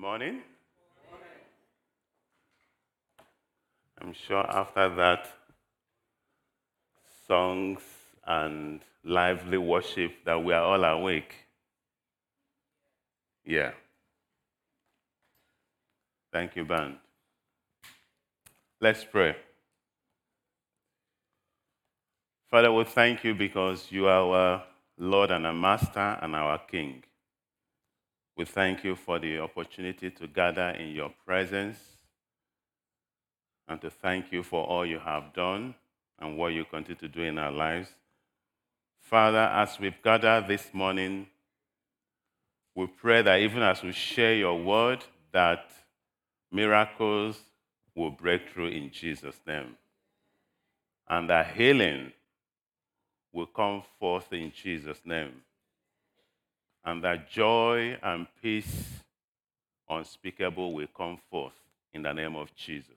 morning. I'm sure after that, songs and lively worship, that we are all awake. Yeah. Thank you, band. Let's pray. Father, we thank you because you are our Lord and our Master and our King. We thank you for the opportunity to gather in your presence and to thank you for all you have done and what you continue to do in our lives. Father, as we've gathered this morning, we pray that even as we share your word, that miracles will break through in Jesus' name. And that healing will come forth in Jesus' name and that joy and peace unspeakable will come forth in the name of Jesus.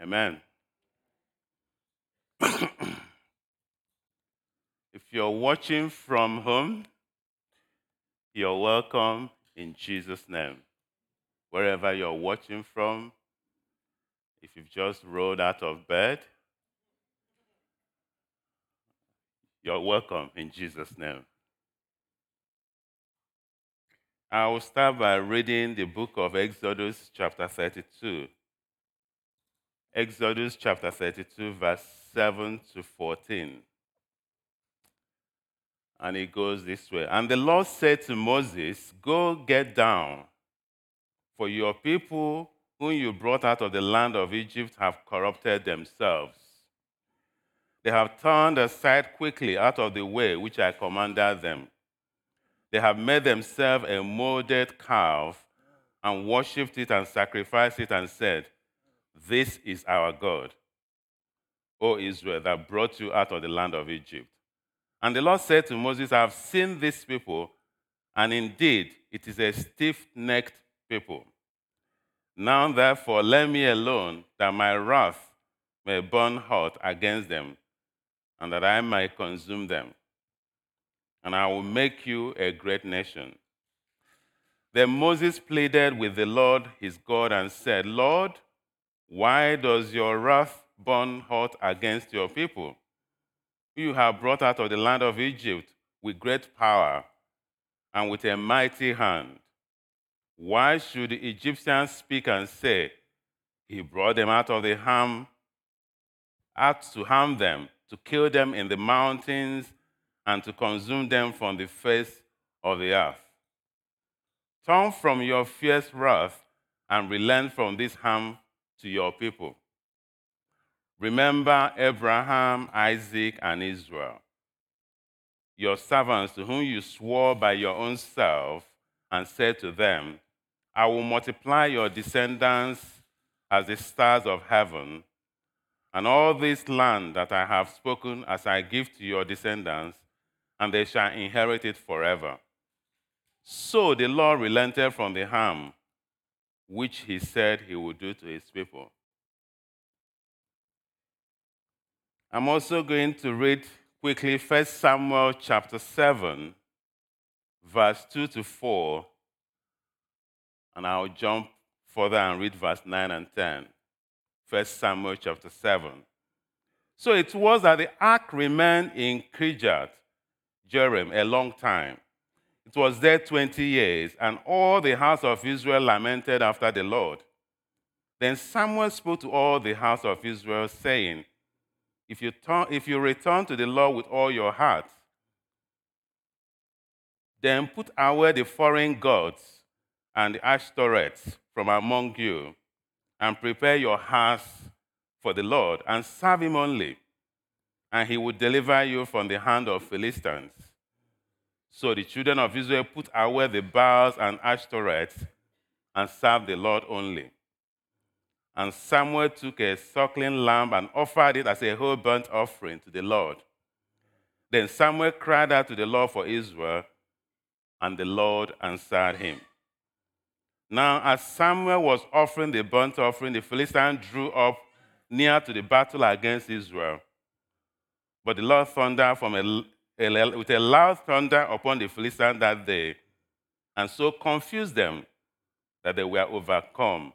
Amen. if you're watching from home, you're welcome in Jesus' name. Wherever you're watching from, if you've just rolled out of bed, you're welcome in Jesus' name. I will start by reading the book of Exodus, chapter 32. Exodus, chapter 32, verse 7 to 14. And it goes this way And the Lord said to Moses, Go get down, for your people whom you brought out of the land of Egypt have corrupted themselves. They have turned aside quickly out of the way which I commanded them they have made themselves a molded calf and worshipped it and sacrificed it and said, This is our God, O Israel, that brought you out of the land of Egypt. And the Lord said to Moses, I have seen these people, and indeed it is a stiff necked people. Now, therefore, let me alone, that my wrath may burn hot against them, and that I might consume them and I will make you a great nation. Then Moses pleaded with the Lord his God and said, Lord, why does your wrath burn hot against your people? You have brought out of the land of Egypt with great power and with a mighty hand. Why should the Egyptians speak and say, He brought them out of the harm, out to harm them, to kill them in the mountains and to consume them from the face of the earth. Turn from your fierce wrath and relent from this harm to your people. Remember Abraham, Isaac, and Israel, your servants to whom you swore by your own self and said to them, I will multiply your descendants as the stars of heaven, and all this land that I have spoken as I give to your descendants and they shall inherit it forever. So the Lord relented from the harm which he said he would do to his people. I'm also going to read quickly 1 Samuel chapter 7, verse 2 to 4, and I'll jump further and read verse 9 and 10. 1 Samuel chapter 7. So it was that the ark remained in Kirjath Jearim a long time. It was there 20 years, and all the house of Israel lamented after the Lord. Then Samuel spoke to all the house of Israel, saying, If you, turn, if you return to the Lord with all your heart, then put away the foreign gods and the Ashtoreths from among you, and prepare your hearts for the Lord, and serve him only and he would deliver you from the hand of Philistines. So the children of Israel put away the Baals and Ashtoreths and served the Lord only. And Samuel took a suckling lamb and offered it as a whole burnt offering to the Lord. Then Samuel cried out to the Lord for Israel, and the Lord answered him. Now, as Samuel was offering the burnt offering, the Philistines drew up near to the battle against Israel. But the Lord thundered from a, a, with a loud thunder upon the Philistines that day, and so confused them that they were overcome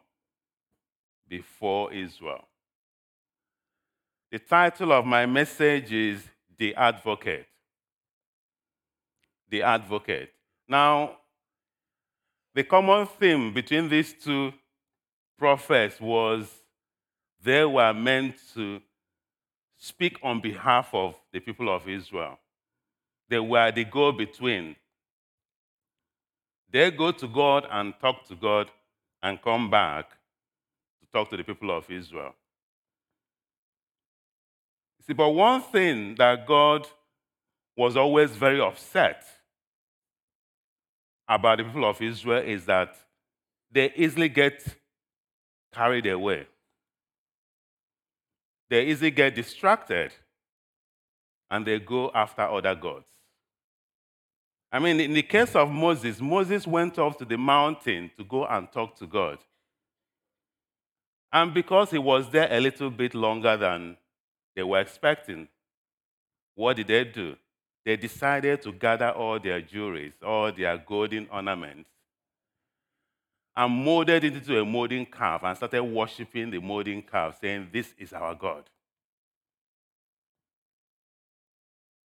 before Israel. The title of my message is The Advocate. The Advocate. Now, the common theme between these two prophets was they were meant to speak on behalf of the people of Israel. They were the go between. They go to God and talk to God and come back to talk to the people of Israel. See, but one thing that God was always very upset about the people of Israel is that they easily get carried away they easily get distracted and they go after other gods. I mean, in the case of Moses, Moses went off to the mountain to go and talk to God. And because he was there a little bit longer than they were expecting, what did they do? They decided to gather all their jewelries, all their golden ornaments, and molded it into a molding calf and started worshiping the molding calf, saying, This is our God.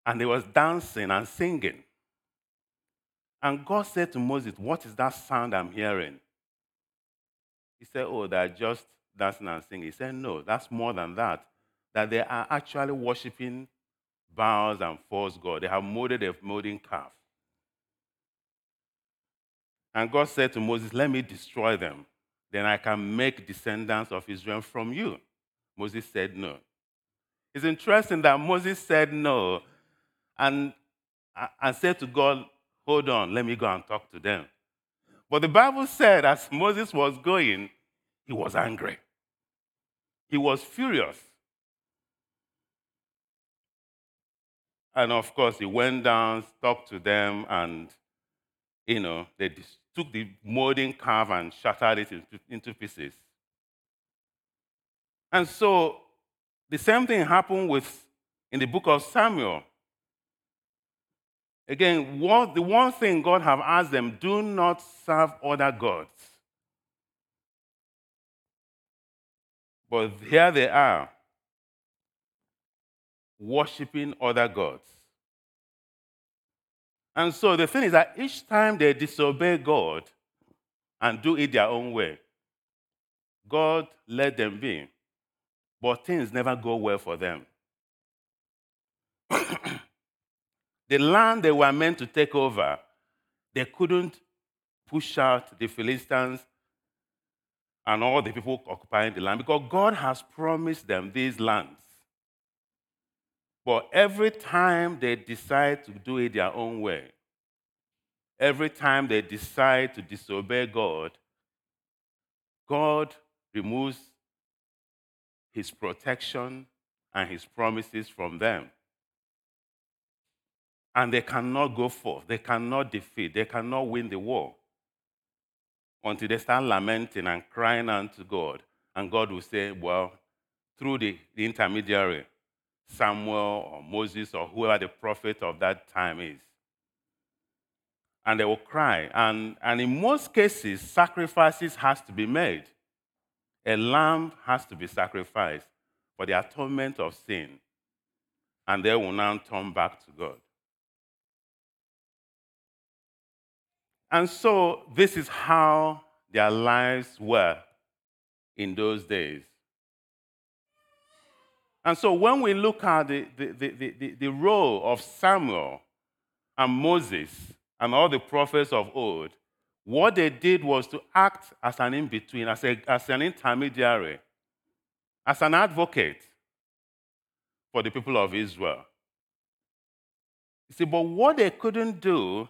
And they was dancing and singing. And God said to Moses, What is that sound I'm hearing? He said, Oh, they're just dancing and singing. He said, No, that's more than that. That they are actually worshiping Baals and false God. They have molded a molding calf. And God said to Moses, Let me destroy them. Then I can make descendants of Israel from you. Moses said no. It's interesting that Moses said no and, and said to God, Hold on, let me go and talk to them. But the Bible said, as Moses was going, he was angry. He was furious. And of course, he went down, talked to them, and, you know, they took the molding calf and shattered it into, pieces. And so the same thing happened with in the book of Samuel. Again, what, the one thing God have asked them, do not serve other gods. But here they are, worshiping other gods. And so the thing is that each time they disobey God and do it their own way, God let them be. But things never go well for them. the land they were meant to take over, they couldn't push out the Philistines and all the people occupying the land because God has promised them these lands. But every time they decide to do it their own way, every time they decide to disobey God, God removes his protection and his promises from them. And they cannot go forth, they cannot defeat, they cannot win the war until they start lamenting and crying unto God. And God will say, Well, through the, the intermediary, Samuel or Moses or whoever the prophet of that time is. And they will cry. And, and in most cases, sacrifices has to be made. A lamb has to be sacrificed for the atonement of sin. And they will now turn back to God. And so, this is how their lives were in those days. And so when we look at the, the, the, the, the role of Samuel and Moses and all the prophets of old, what they did was to act as an in between, as, a, as an intermediary, as an advocate for the people of Israel. You see, but what they couldn't do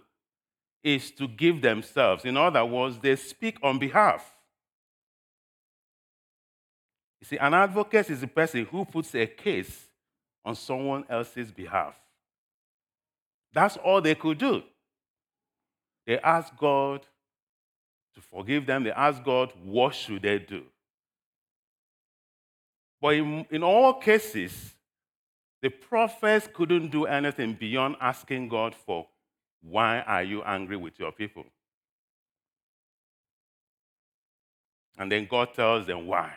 is to give themselves. In other words, they speak on behalf. See, an advocate is a person who puts a case on someone else's behalf. That's all they could do. They asked God to forgive them. They asked God, what should they do? But in, in all cases, the prophets couldn't do anything beyond asking God for, why are you angry with your people? And then God tells them why.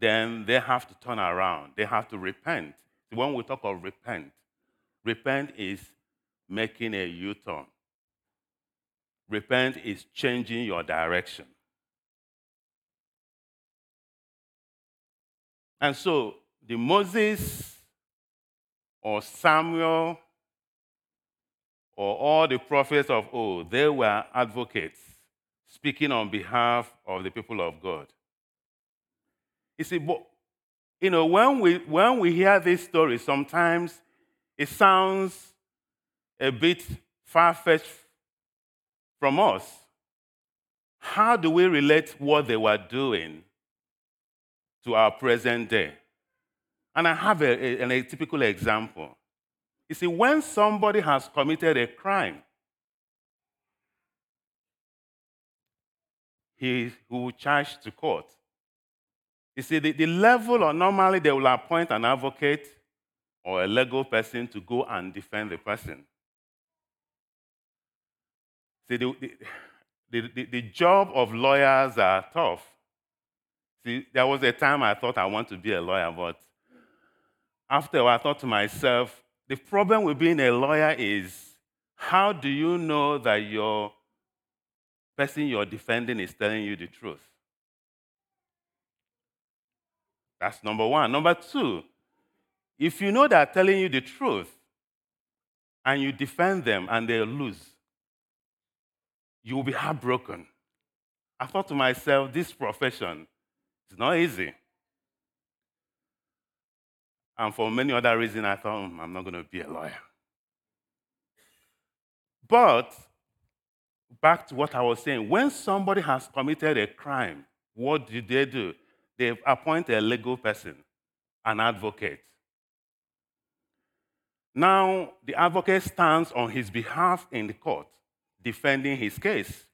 Then they have to turn around, they have to repent. When we talk of repent, repent is making a U turn. Repent is changing your direction. And so, the Moses or Samuel or all the prophets of old, they were advocates speaking on behalf of the people of God. You see, but, you know, when we, when we hear this story, sometimes it sounds a bit far fetched from us. How do we relate what they were doing to our present day? And I have a, a, a typical example. You see, when somebody has committed a crime, he will charge to court. You see, the, the level, or normally they will appoint an advocate or a legal person to go and defend the person. See, the, the, the, the job of lawyers are tough. See, there was a time I thought I want to be a lawyer, but after I thought to myself, the problem with being a lawyer is how do you know that your person you're defending is telling you the truth? That's number one. Number two, if you know they're telling you the truth and you defend them and they lose, you will be heartbroken. I thought to myself, this profession is not easy. And for many other reasons, I thought, hmm, I'm not going to be a lawyer. But back to what I was saying, when somebody has committed a crime, what do they do? They appoint a legal person, an advocate. Now, the advocate stands on his behalf in the court defending his case.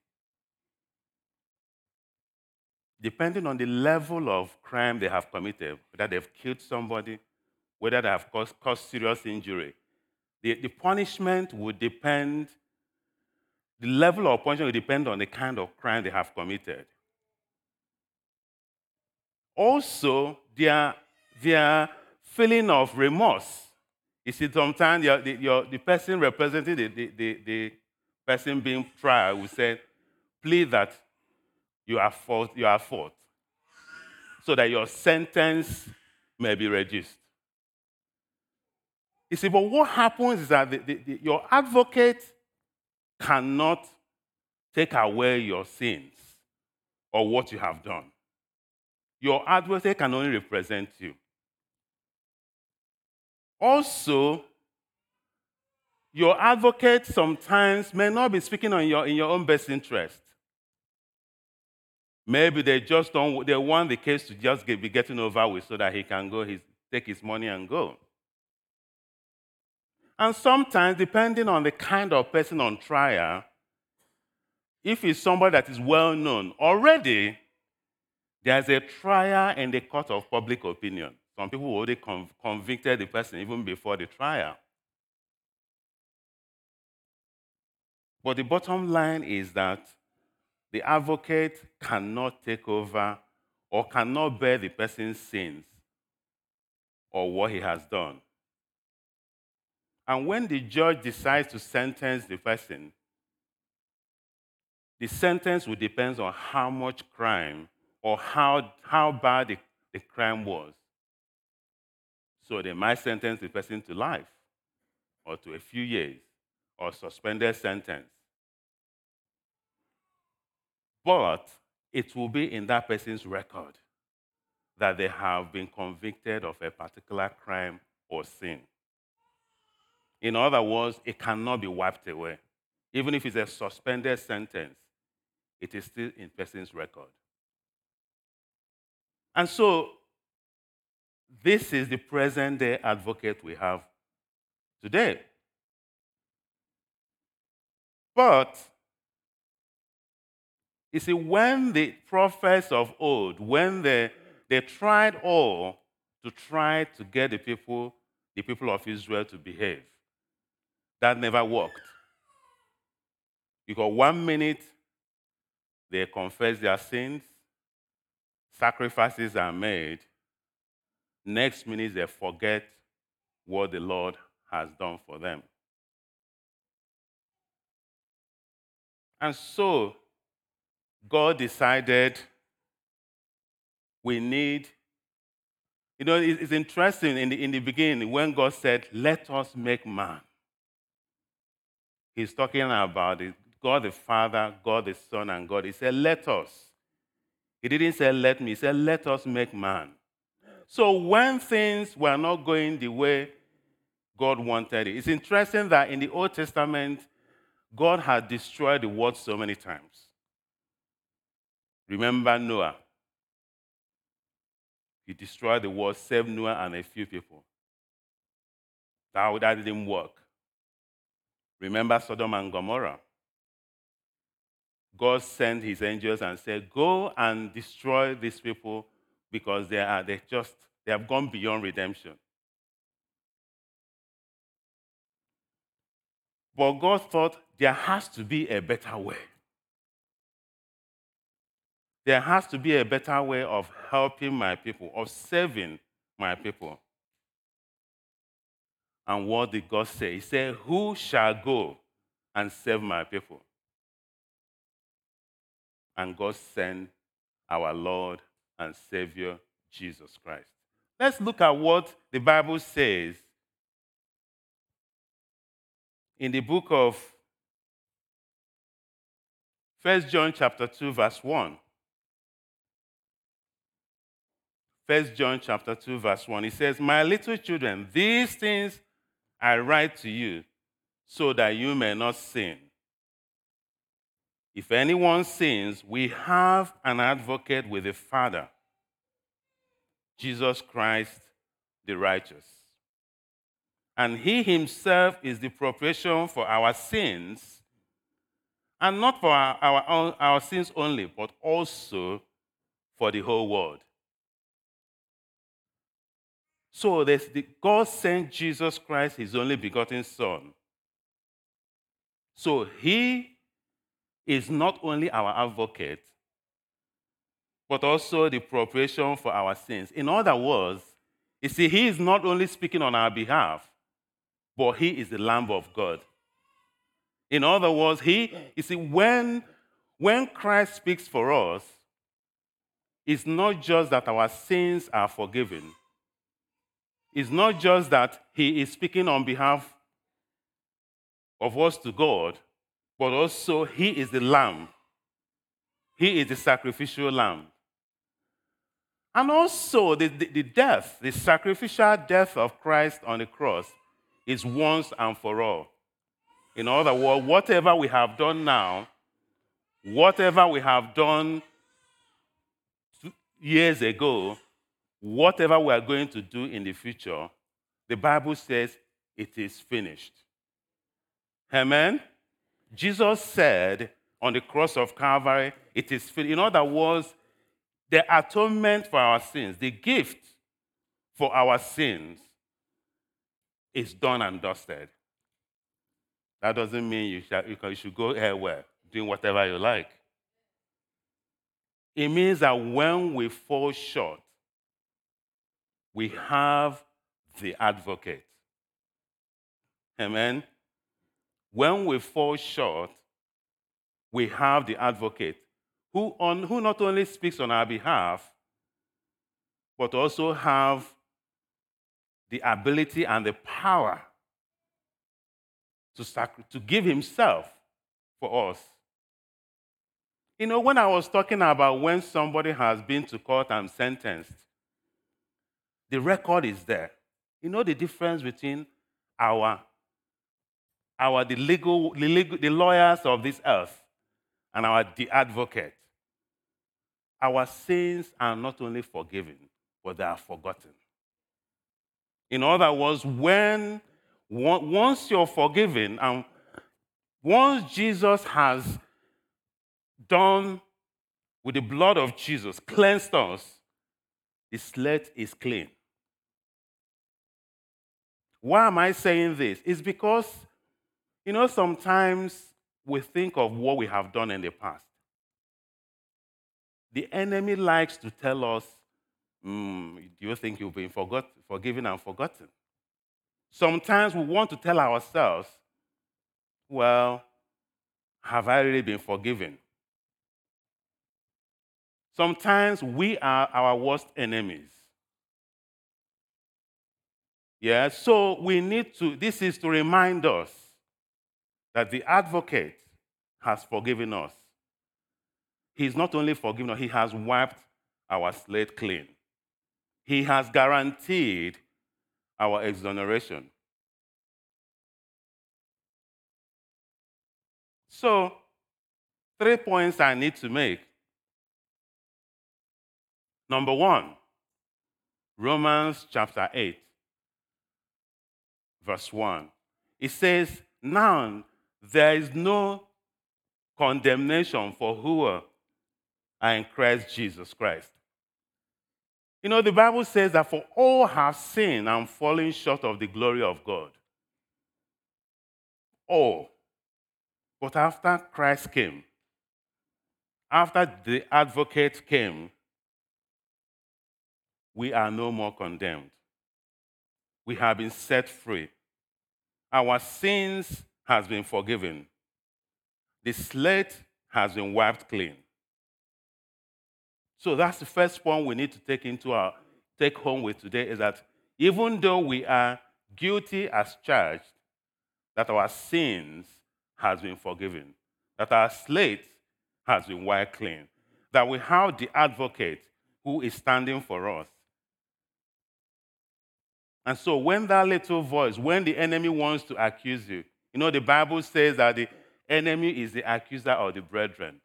Depending on the level of crime they have committed, whether they've killed somebody, whether they have caused, caused serious injury, the, the punishment would depend, the level of punishment will depend on the kind of crime they have committed. Also, their, their feeling of remorse. You see, sometimes the, the person representing the, the, the, person being tried will say, plead that you are fault, you are fault, so that your sentence may be reduced. You see, but what happens is that the, the, the, your advocate cannot take away your sins or what you have done. Your advocate can only represent you. Also, your advocate sometimes may not be speaking on your, in your own best interest. Maybe they just don't, they want the case to just get, be getting over with so that he can go his, take his money and go. And sometimes, depending on the kind of person on trial, if it's somebody that is well known, already there's a trial in the court of public opinion. Some people already conv- convicted the person even before the trial. But the bottom line is that the advocate cannot take over or cannot bear the person's sins or what he has done. And when the judge decides to sentence the person, the sentence will depend on how much crime or how, how bad the, the crime was. So they might sentence the person to life or to a few years or suspended sentence but it will be in that person's record that they have been convicted of a particular crime or sin. In other words, it cannot be wiped away. Even if it's a suspended sentence, it is still in person's record. And so, this is the present day advocate we have today. But you see, when the prophets of old, when they, they tried all to try to get the people, the people of Israel to behave, that never worked. Because one minute they confess their sins, sacrifices are made, next minute they forget what the Lord has done for them. And so, God decided we need, you know, it's interesting in the, in the beginning when God said, Let us make man. He's talking about God the Father, God the Son, and God. He said, Let us. He didn't say, Let me. He said, Let us make man. So when things were not going the way God wanted it, it's interesting that in the Old Testament, God had destroyed the world so many times. Remember Noah. He destroyed the world, saved Noah and a few people. That, that didn't work. Remember Sodom and Gomorrah. God sent his angels and said, Go and destroy these people because they are they just they have gone beyond redemption. But God thought there has to be a better way. There has to be a better way of helping my people, of saving my people. And what did God say? He said, Who shall go and save my people? And God sent our Lord and Savior, Jesus Christ. Let's look at what the Bible says in the book of 1 John chapter 2 verse 1. 1 John chapter 2 verse 1. It says, "My little children, these things I write to you so that you may not sin. If anyone sins, we have an advocate with the Father, Jesus Christ the righteous. And he himself is the propitiation for our sins, and not for our, our, our sins only, but also for the whole world. So the, God sent Jesus Christ, his only begotten Son. So he is not only our advocate, but also the propitiation for our sins. In other words, you see, he is not only speaking on our behalf, but he is the Lamb of God. In other words, he, you see, when, when Christ speaks for us, it's not just that our sins are forgiven it's not just that he is speaking on behalf of us to God, but also he is the lamb. He is the sacrificial lamb. And also, the, the, the, death, the sacrificial death of Christ on the cross, is once and for all. In other words, whatever we have done now, whatever we have done years ago, whatever we are going to do in the future, the Bible says it is finished. Amen? Jesus said on the cross of Calvary, it is finished. In other words, the atonement for our sins, the gift for our sins, is done and dusted. That doesn't mean you, shall, you should go anywhere doing whatever you like. It means that when we fall short, we have the advocate. Amen. When we fall short, we have the advocate who, on, who not only speaks on our behalf, but also have the ability and the power to, sac- to give himself for us. You know, when I was talking about when somebody has been to court and sentenced, the record is there. You know the difference between our, our the legal, the legal, the lawyers of this earth and our the advocate. Our sins are not only forgiven, but they are forgotten. In other words, when once you're forgiven and once Jesus has done with the blood of Jesus, cleansed us, the slate is clean. Why am I saying this? It's because, you know, sometimes we think of what we have done in the past. the enemy likes to tell us, mm, Do you think you've been forgot, forgiven and forgotten? Sometimes we want to tell ourselves, Well, have I really been forgiven? Sometimes we are our worst enemies. Yeah, so we need to, this is to remind us that the advocate has forgiven us. He's not only forgiven us, he has wiped our slate clean. He has guaranteed our exoneration. So, three points I need to make. Number one, Romans chapter 8, verse 1. It says, Now there is no condemnation for who are in Christ Jesus Christ. You know, the Bible says that for all have sinned and fallen short of the glory of God. All. But after Christ came, after the advocate came, we are no more condemned. We have been set free. Our sins has been forgiven. The slate has been wiped clean. So that's the first point we need to take into our take home with today is that even though we are guilty as charged, that our sins has been forgiven, that our slate has been wiped clean, that we have the advocate who is standing for us, and so when that little voice, when the enemy wants to accuse you, you know, the Bible says that the enemy is the accuser of the brethren.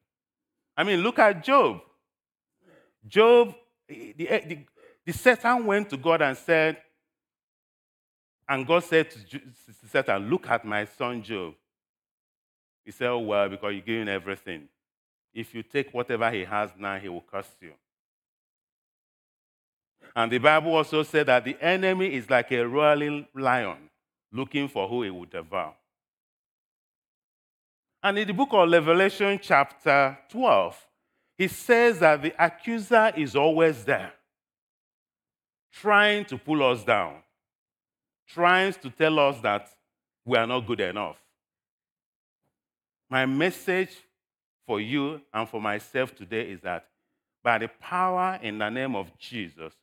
I mean, look at Job. Job, eh, the, eh, the, the Satan went to God and said, and God said to Satan, Look at my son Job. He said, Oh, well, because you're giving everything. If you take whatever he has now, he will curse you. And the Bible also said that the enemy is like a roaring lion looking for who he would devour. And in the book of Revelation, chapter 12, he says that the accuser is always there, trying to pull us down, trying to tell us that we are not good enough. My message for you and for myself today is that by the power in the name of Jesus,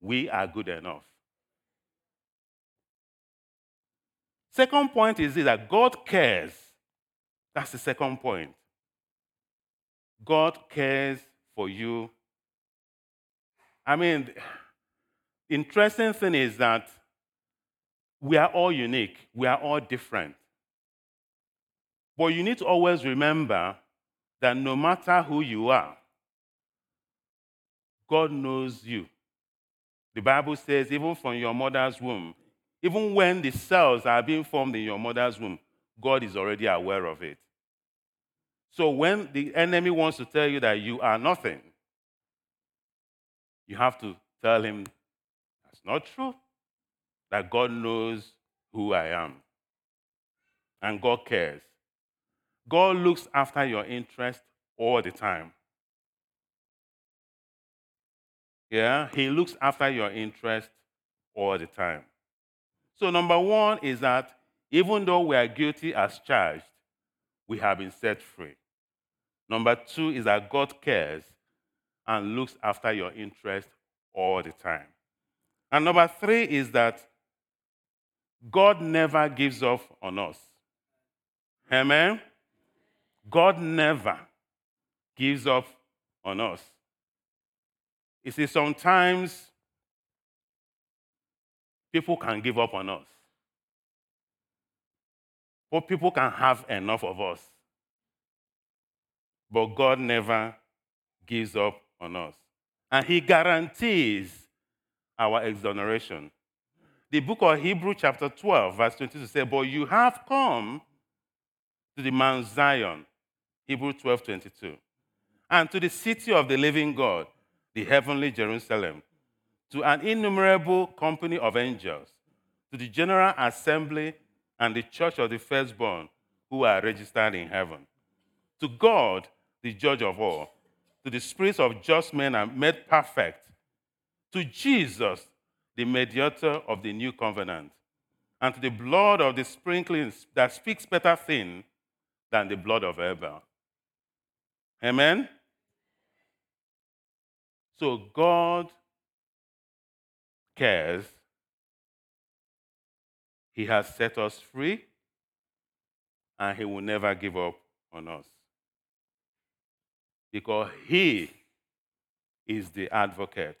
we are good enough. Second point is that God cares. That's the second point. God cares for you. I mean, interesting thing is that we are all unique, we are all different. But you need to always remember that no matter who you are, God knows you. The Bible says, even from your mother's womb, even when the cells are being formed in your mother's womb, God is already aware of it. So when the enemy wants to tell you that you are nothing, you have to tell him that's not true, that God knows who I am. And God cares. God looks after your interest all the time. Yeah, he looks after your interest all the time. So, number one is that even though we are guilty as charged, we have been set free. Number two is that God cares and looks after your interest all the time. And number three is that God never gives up on us. Amen? God never gives up on us. You see, sometimes people can give up on us. But people can have enough of us. But God never gives up on us. And He guarantees our exoneration. The book of Hebrew, chapter 12, verse 22 says, But you have come to the Mount Zion, Hebrew 12, 22, and to the city of the living God the heavenly Jerusalem, to an innumerable company of angels, to the general assembly and the church of the firstborn who are registered in heaven, to God, the judge of all, to the spirits of just men are made perfect, to Jesus, the mediator of the new covenant, and to the blood of the sprinklings that speaks better thing than the blood of Abel. Amen? So God cares. He has set us free, and He will never give up on us. Because He is the advocate.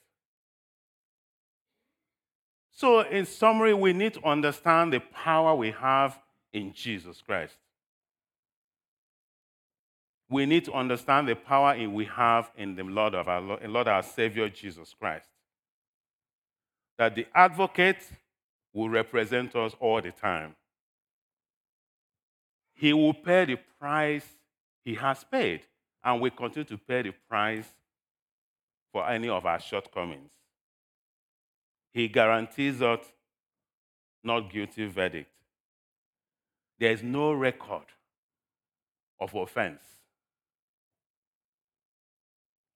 So, in summary, we need to understand the power we have in Jesus Christ we need to understand the power we have in the Lord of our Lord, our Savior Jesus Christ. That the advocate will represent us all the time. He will pay the price he has paid, and we continue to pay the price for any of our shortcomings. He guarantees us not guilty verdict. There is no record of offense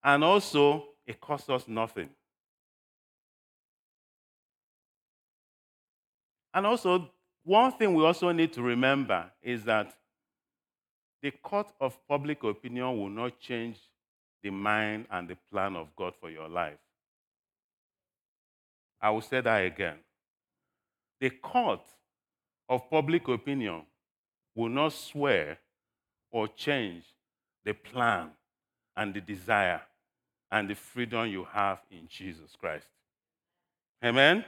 and also, it costs us nothing. And also, one thing we also need to remember is that the court of public opinion will not change the mind and the plan of God for your life. I will say that again. The court of public opinion will not swear or change the plan and the desire and the freedom you have in Jesus Christ. Amen?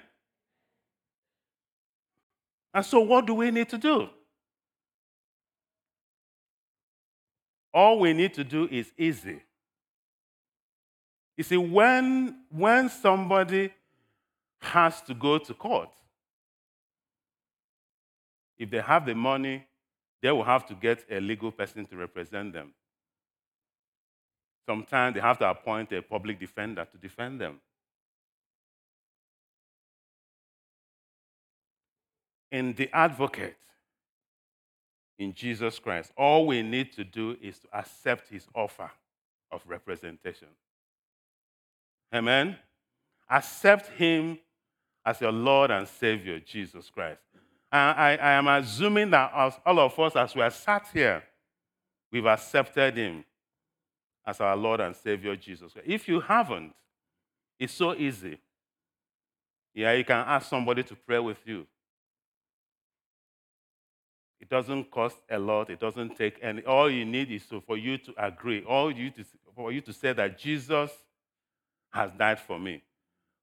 And so, what do we need to do? All we need to do is easy. You see, when, when somebody has to go to court, if they have the money, they will have to get a legal person to represent them. Sometimes they have to appoint a public defender to defend them. In the advocate, in Jesus Christ, all we need to do is to accept his offer of representation. Amen? Accept him as your Lord and Savior, Jesus Christ. I, I am assuming that all of us, as we are sat here, we've accepted him as our Lord and Savior Jesus. Christ. If you haven't, it's so easy. Yeah, you can ask somebody to pray with you. It doesn't cost a lot. It doesn't take any. All you need is for you to agree. All you to, for you to say that Jesus has died for me.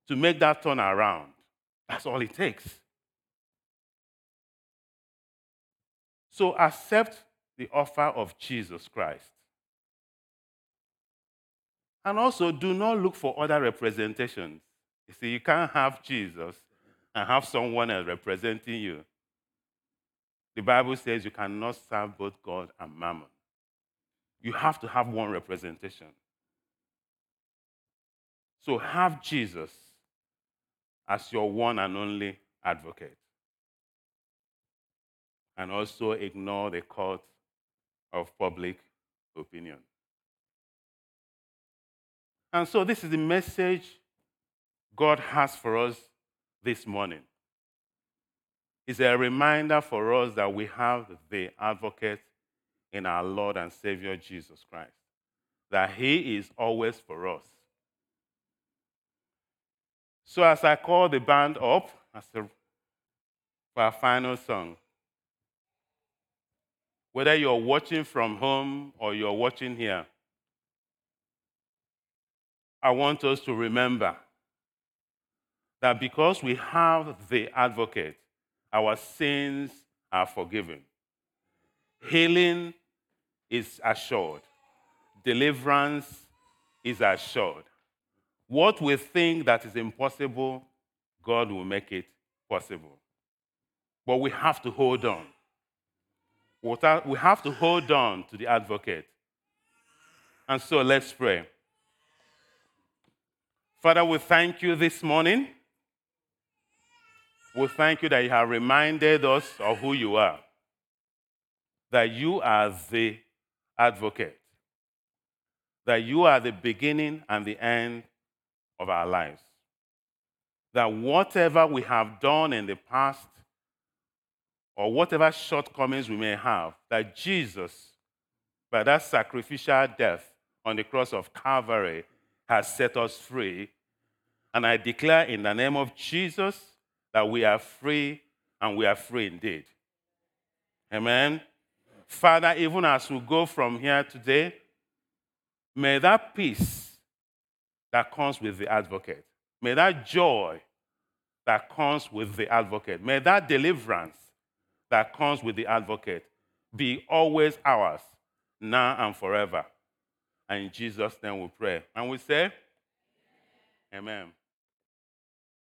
To make that turn around. That's all it takes. So accept the offer of Jesus Christ. And also, do not look for other representations. You see, you can't have Jesus and have someone else representing you. The Bible says you cannot serve both God and mammon. You have to have one representation. So have Jesus as your one and only advocate. And also ignore the court of public opinion. And so, this is the message God has for us this morning. It's a reminder for us that we have the advocate in our Lord and Savior Jesus Christ, that He is always for us. So, as I call the band up as a, for our final song, whether you're watching from home or you're watching here, I want us to remember that because we have the advocate, our sins are forgiven. Healing is assured, deliverance is assured. What we think that is impossible, God will make it possible. But we have to hold on. We have to hold on to the advocate. And so let's pray. Father, we thank you this morning. We thank you that you have reminded us of who you are, that you are the advocate. that you are the beginning and the end of our lives. That whatever we have done in the past, or whatever shortcomings we may have, that Jesus, by that sacrificial death on the cross of Calvary, has set us free. And I declare in the name of Jesus that we are free and we are free indeed. Amen. Father, even as we go from here today, may that peace that comes with the advocate, may that joy that comes with the advocate, may that deliverance that comes with the advocate be always ours, now and forever. And in Jesus' name we pray. And we say, Amen.